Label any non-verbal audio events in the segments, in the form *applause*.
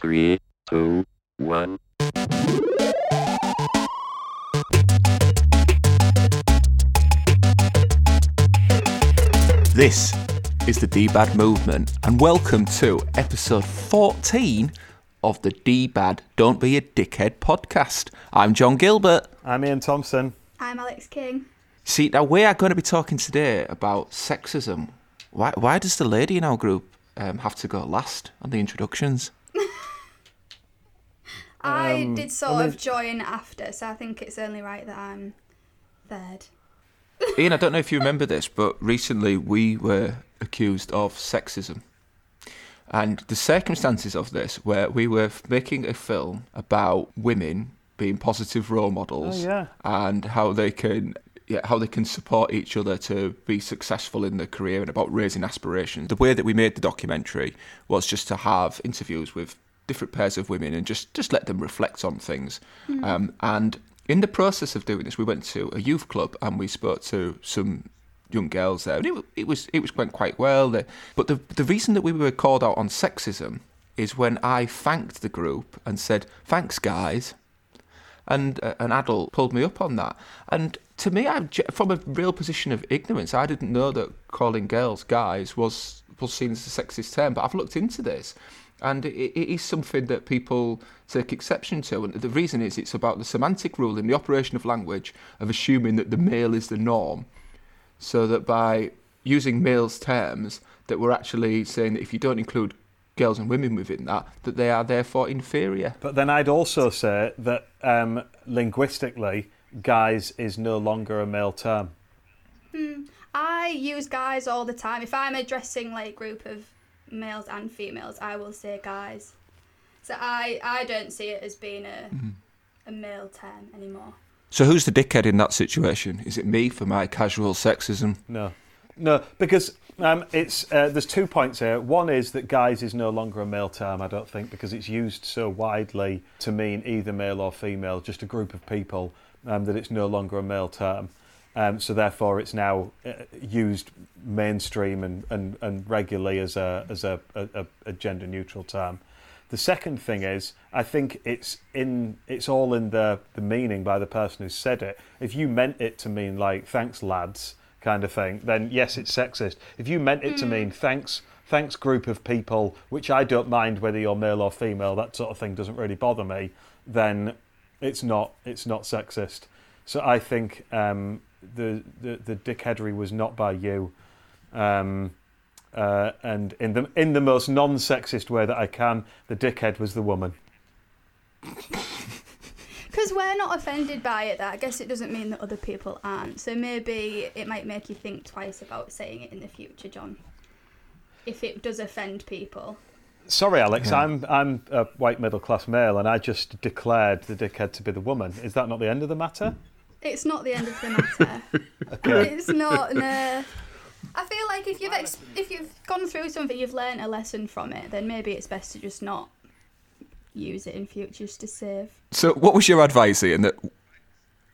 Three, two, one. This is the D-Bad movement, and welcome to episode 14 of the D-Bad Don't Be a Dickhead podcast. I'm John Gilbert. I'm Ian Thompson. I'm Alex King. See, now we are going to be talking today about sexism. Why, why does the lady in our group um, have to go last on the introductions? I Um, did sort I mean- of join after, so I think it's only right that I'm third. *laughs* Ian, I don't know if you remember this, but recently we were accused of sexism. And the circumstances of this were we were making a film about women being positive role models Oh, yeah. and how they can yeah, how they can support each other to be successful in their career and about raising aspirations. The way that we made the documentary was just to have interviews with different pairs of women and just, just let them reflect on things. Um, and in the process of doing this, we went to a youth club and we spoke to some young girls there, and it, it was it was went quite well. The- But the the reason that we were called out on sexism is when I thanked the group and said, "Thanks, guys." and uh, an adult pulled me up on that. And to me, I, from a real position of ignorance, I didn't know that calling girls guys was was seen as a sexist term. But I've looked into this, and it, it is something that people take exception to. And the reason is it's about the semantic rule in the operation of language of assuming that the male is the norm, so that by using males terms, that we're actually saying that if you don't include girls and women within that, that they are therefore inferior. But then I'd also say that um, linguistically, guys is no longer a male term. I use guys all the time. If I'm addressing like group of males and females, I will say guys. So I, I don't see it as being a a male term anymore. So who's the dickhead in that situation? Is it me for my casual sexism? No, no, because um, it's uh, there's two points here. One is that guys is no longer a male term. I don't think because it's used so widely to mean either male or female, just a group of people, um, that it's no longer a male term. Um, so therefore, it's now uh, used mainstream and, and, and regularly as a as a, a, a gender neutral term. The second thing is, I think it's in it's all in the the meaning by the person who said it. If you meant it to mean like "thanks, lads" kind of thing, then yes, it's sexist. If you meant it to mean "thanks, thanks, group of people," which I don't mind whether you're male or female, that sort of thing doesn't really bother me, then it's not it's not sexist. So I think um, the, the the dickheadery was not by you. Um, uh, and in the in the most non-sexist way that I can, the dickhead was the woman. *laughs* Because we're not offended by it, that I guess it doesn't mean that other people aren't. So maybe it might make you think twice about saying it in the future, John. If it does offend people. Sorry, Alex, I'm I'm a white middle class male, and I just declared the dickhead to be the woman. Is that not the end of the matter? It's not the end of the matter. *laughs* It's not. No. I feel like if you've ex- if you've gone through something, you've learned a lesson from it. Then maybe it's best to just not use it in future, just to save. So what was your advice, Ian? That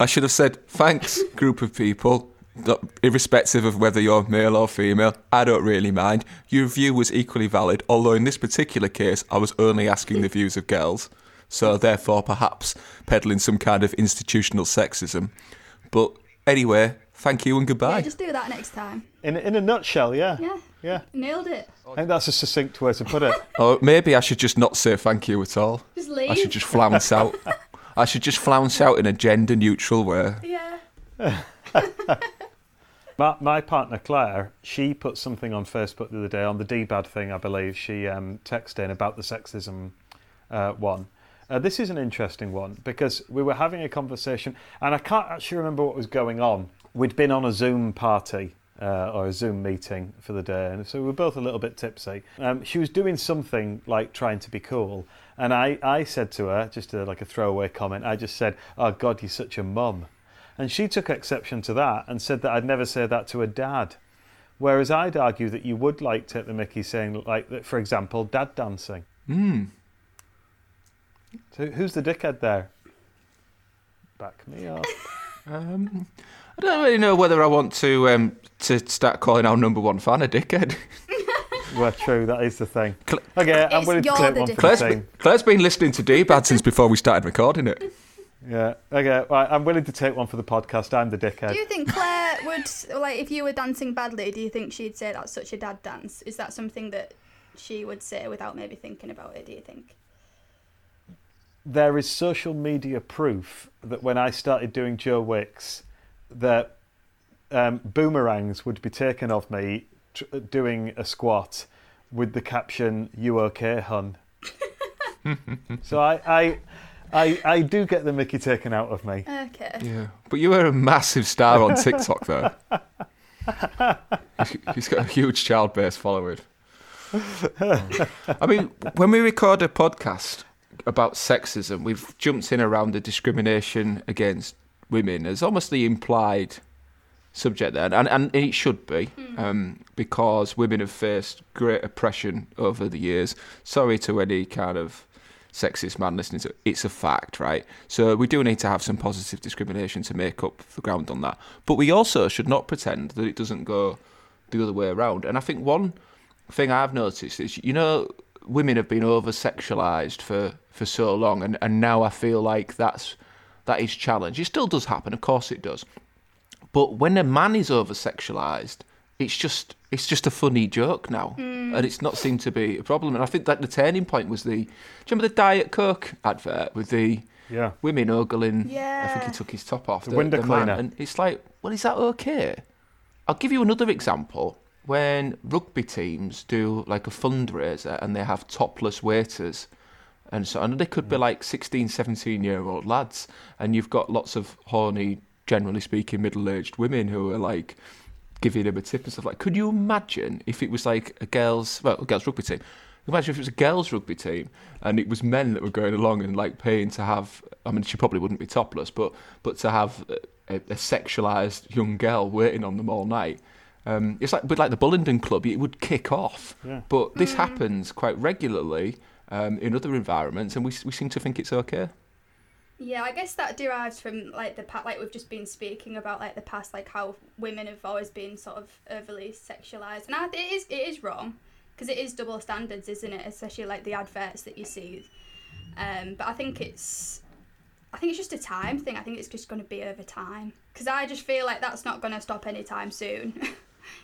I should have said, thanks, group of people, irrespective of whether you're male or female. I don't really mind. Your view was equally valid, although in this particular case, I was only asking the views of girls. So therefore, perhaps peddling some kind of institutional sexism. But anyway, thank you and goodbye. Yeah, goodbye. just do that next time. In in a nutshell, yeah, Yeah, yeah. nailed it. I think that's a succinct way to put it. *laughs* Or maybe I should just not say thank you at all. Just leave. I should just flounce out. *laughs* I should just flounce out in a gender neutral way. Yeah. *laughs* My, my partner Claire, she put something on Facebook the other day on the D-Bad thing, I believe. She um, texted in about the sexism uh, one. Uh, this is an interesting one because we were having a conversation, and I can't actually remember what was going on. We'd been on a Zoom party uh, or a Zoom meeting for the day, and so we were both a little bit tipsy. Um, she was doing something like trying to be cool, and I, I said to her, just a, like a throwaway comment, I just said, "Oh God, you're such a mum." And she took exception to that and said that I'd never say that to a dad. Whereas I'd argue that you would like to take the mickey saying, like, that, for example, dad dancing. Hmm. So who's the dickhead there? Back me up. *laughs* Um, I don't really know whether I want to um, to start calling our number one fan a dickhead. *laughs* Well, true. That is the thing. Cl- Okay, I'm It's willing to you're take the one for the Claire's. Claire's been listening to D-Bad since before we started recording it. Yeah. Okay. Right, I'm willing to take one for the podcast. I'm the dickhead. Do you think Claire would like if you were dancing badly? Do you think she'd say that's such a dad dance? Is that something that she would say without maybe thinking about it? Do you think? There is social media proof that when I started doing Joe Wicks, that um, boomerangs would be taken of me tr- doing a squat with the caption "You okay, hun?" *laughs* so I, I, I, I do get the Mickey taken out of me. Okay. Yeah, but you were a massive star on TikTok, though. *laughs* He's- He's got a huge child base following. I mean, when we record a podcast about sexism, we've jumped in around the discrimination against women as almost the implied subject there, and, and it should be, um, because women have faced great oppression over the years. Sorry to any kind of sexist man listening to it. It's a fact, right? So we do need to have some positive discrimination to make up for ground on that. But we also should not pretend that it doesn't go the other way around. And I think one thing I've noticed is, you know, women have been over sexualized for, for so long, and, and now I feel like that's that is challenged. It still does happen, of course it does. But when a man is over sexualized, it's just it's just a funny joke now, hmm. and it's not seemed to be a problem. And I think that the turning point was the. Do you remember the Diet Coke advert with the Yeah. women ogling? Yeah. I think he took his top off. The window man, cleaner. and it's like, well, is that okay? I'll give you another example. When rugby teams do like a fundraiser and they have topless waiters, and so and they could be hmm. like 16, 17 year old lads, and you've got lots of horny, generally speaking, middle aged women who are like giving them a tip and stuff like. Could you imagine if it was like a girls, well, a girls rugby team? Imagine if it was a girls rugby team and it was men that were going along and like paying to have. I mean, she probably wouldn't be topless, but but to have a, a sexualized young girl waiting on them all night. Um, it's like, but like the Bullingdon Club, it would kick off. Yeah. But this happens quite regularly um, in other environments, and we we seem to think it's okay. Yeah, I guess that derives from like the past, like we've just been speaking about like the past, like how women have always been sort of overly sexualized, and I, it is it is wrong because it is double standards, isn't it? Especially like the adverts that you see. Um, but I think it's, I think it's just a time thing. I think it's just going to be over time because I just feel like that's not going to stop anytime soon. *laughs*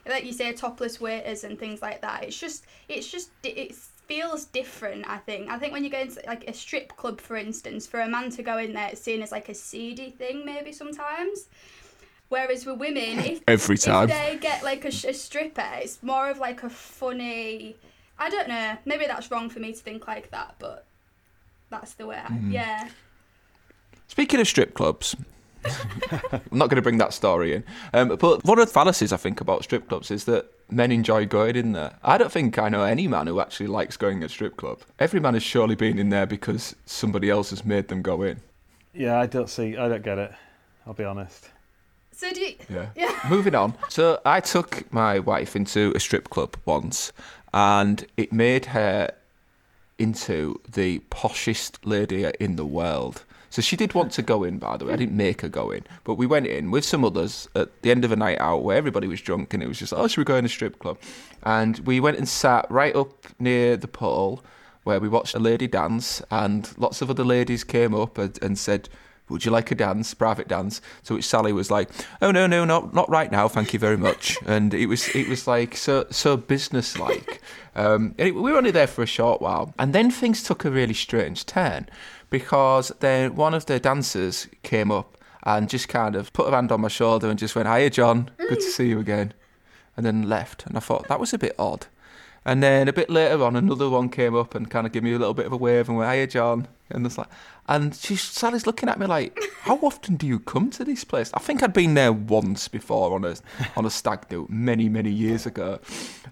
like you say, topless waiters and things like that. It's just, it's just, it feels different. I think. I think when you go into like a strip club, for instance, for a man to go in there, it's seen as like a seedy thing, maybe sometimes. Whereas with women, if *laughs* Every time. if they get like a, a stripper, it's more of like a funny. I don't know. Maybe that's wrong for me to think like that, but that's the way. I, Mm-hmm. Yeah. Speaking of strip clubs, I'm not going to bring that story in. Um, but one of the fallacies I think about strip clubs is that men enjoy going in there. I don't think I know any man who actually likes going to a strip club. Every man has surely been in there because somebody else has made them go in. Yeah, I don't see. I don't get it. I'll be honest. So do you, Yeah. *laughs* Yeah. Moving on. So I took my wife into a strip club once, and it made her into the poshest lady in the world. So she did want to go in, by the way. I didn't make her go in, but we went in with some others at the end of a night out where everybody was drunk, and it was just, oh, should we go in a strip club? And we went and sat right up near the pole where we watched a lady dance, and lots of other ladies came up and, and said, would you like a dance, private dance? To which Sally was like, "Oh no, no, not not right now, thank you very much." And it was it was like so so businesslike. Um, and it, we were only there for a short while, and then things took a really strange turn because then one of the dancers came up and just kind of put a hand on my shoulder and just went, "Hiya, John, good to see you again," and then left. And I thought that was a bit odd. And then a bit later on, another one came up and kind of gave me a little bit of a wave and went, "Hiya, John," and it's like, and she Sally's looking at me like, "How often do you come to this place?" I think I'd been there once before on a on a stag do many many years ago,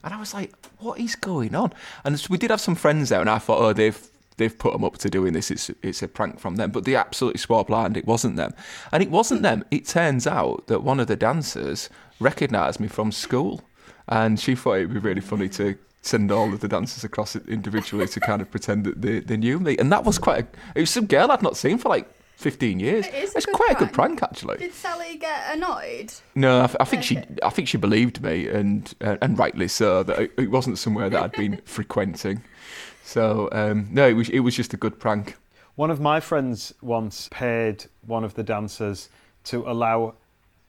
and I was like, "What is going on?" And we did have some friends there, and I thought, "Oh, they've." They've put them up to doing this. It's it's a prank from them, but they absolutely swore blind. It wasn't them, and it wasn't them. It turns out that one of the dancers recognised me from school, and she thought it'd be really funny to send all of the dancers across it individually to kind of pretend that they, they knew me. And that was quite a, it was some girl I'd not seen for like 15 years. It is a It's good quite a good prank. prank, actually. Did Sally get annoyed? No, I, th- I think she, I think she believed me, and uh, and rightly so. That it, it wasn't somewhere that I'd been *laughs* frequenting. So um, no, it was it was just a good prank. One of my friends once paid one of the dancers to allow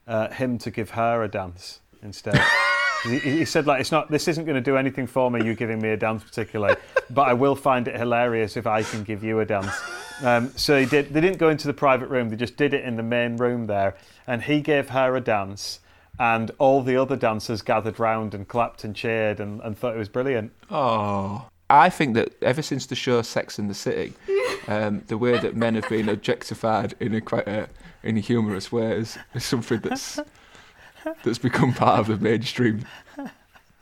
uh, him to give her a dance instead. *laughs* he, he said, "Like it's not. This isn't going to do anything for me. You giving me a dance particularly, but I will find it hilarious if I can give you a dance." Um, so he did. They didn't go into the private room. They just did it in the main room there, and he gave her a dance. And all the other dancers gathered round and clapped and cheered and, and thought it was brilliant. Oh, I think that ever since the show Sex in the City, um, the way that men have been objectified in a quite a, in a humorous way is, is something that's *laughs* that's become part of the mainstream Ian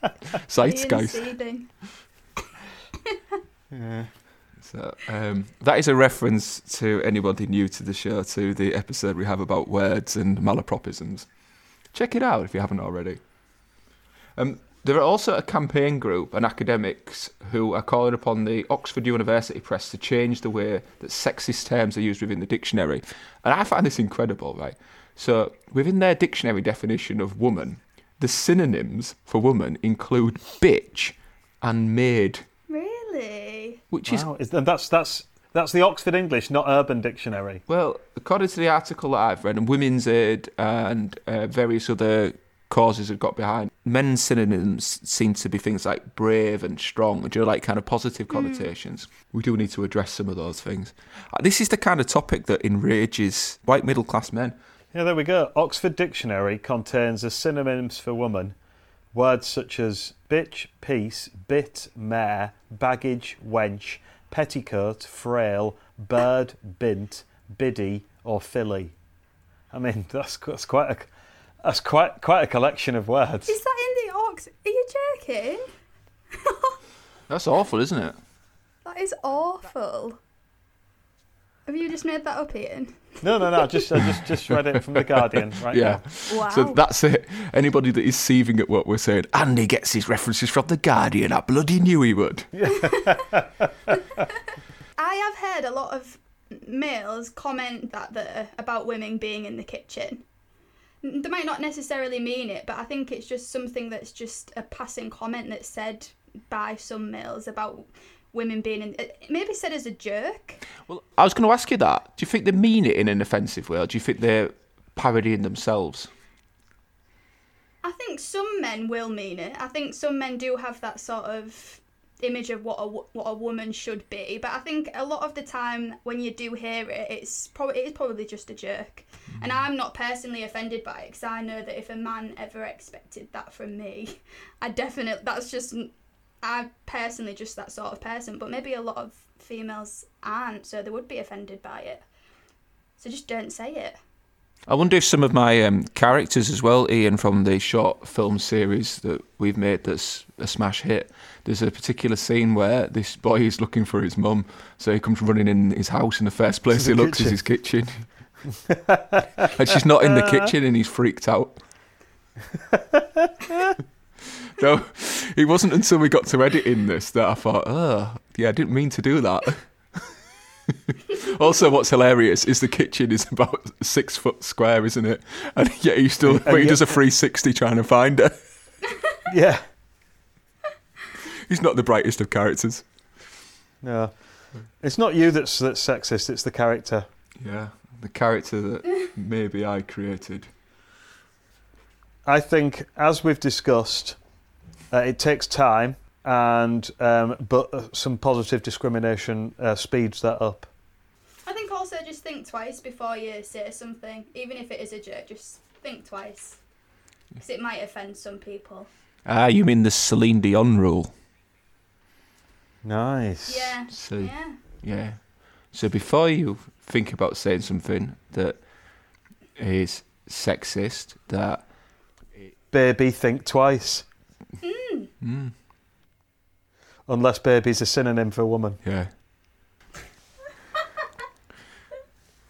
*laughs* zeitgeist. Seeding. *laughs* So um, that is a reference to anybody new to the show to the episode we have about words and malapropisms. Check it out if you haven't already. Um, there are also a campaign group and academics who are calling upon the Oxford University Press to change the way that sexist terms are used within the dictionary. And I find this incredible, right? So, within their dictionary definition of woman, the synonyms for woman include bitch and maid, Really? which is Wow, is, and that's that's that's the Oxford English, not Urban Dictionary. Well, according to the article that I've read, and Women's Aid and uh, various other causes have got behind, men's synonyms seem to be things like brave and strong, and you know, like kind of positive connotations. We do need to address some of those things. Uh, This is the kind of topic that enrages white middle class men. Yeah, there we go. Oxford Dictionary contains as synonyms for woman words such as bitch, piece, bit, mare, baggage, wench, petticoat, frail, bird, bint, biddy, or filly. I mean, *laughs* that's, that's quite a that's quite quite a collection of words. Is that in the Ox? Are you joking? *laughs* That's awful, isn't it? That is awful. Have you just made that up, Ian? No, no, no. Just I just just read it from the Guardian *laughs* right Yeah. now. Wow. So that's it. Anybody that is seething at what we're saying, Andy gets his references from The Guardian. I bloody knew he would. *laughs* I have heard a lot of males comment that the about women being in the kitchen. They might not necessarily mean it, but I think it's just something that's just a passing comment that's said by some males about women being in. Uh, maybe said as a jerk. Well, I was going to ask you that. Do you think they mean it in an offensive way, or do you think they're parodying themselves? I think some men will mean it. I think some men do have that sort of image of what a what a woman should be. But I think a lot of the time when you do hear it, it's probably it is probably just a jerk. Hmm. And I'm not personally offended by it because I know that if a man ever expected that from me, *laughs* I definitely that's just I personally just that sort of person. But maybe a lot of females aren't, so they would be offended by it. So just don't say it. I wonder if some of my um, characters as well, Ian, from the short film series that we've made that's a smash hit. There's a particular scene where this boy is looking for his mum, so he comes running in his house, and the first place he the looks is his kitchen. and she's not in the *laughs* kitchen, and he's freaked out. *laughs* *laughs* no, it wasn't until we got to editing this that I thought, oh, yeah, I didn't mean to do that. *laughs* also, what's hilarious is the kitchen is about six foot square, isn't it? And *laughs* yet he still, And but he does a 360 trying to find her. Yeah. He's not the brightest of characters. No. It's not you that's that's sexist. It's the character. Yeah, the character that maybe I created. I think, as we've discussed, uh, it takes time, and um, but uh, some positive discrimination uh, speeds that up. I think also just think twice before you say something, even if it is a joke. Just think twice, because it might offend some people. Ah, you mean the Celine Dion rule? Nice. Yeah, So yeah. yeah. So before you think about saying something that is sexist, that Baby, think twice. mm, Unless baby's a synonym for woman. yeah.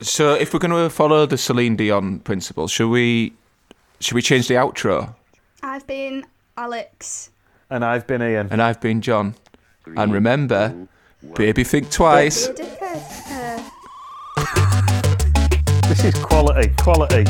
So if we're going to follow the Celine Dion principle, should we should we change the outro? I've been Alex. And I've been Ian. And I've been John. Three, And remember, two, baby, think twice. Be a dickhead. This is quality, quality.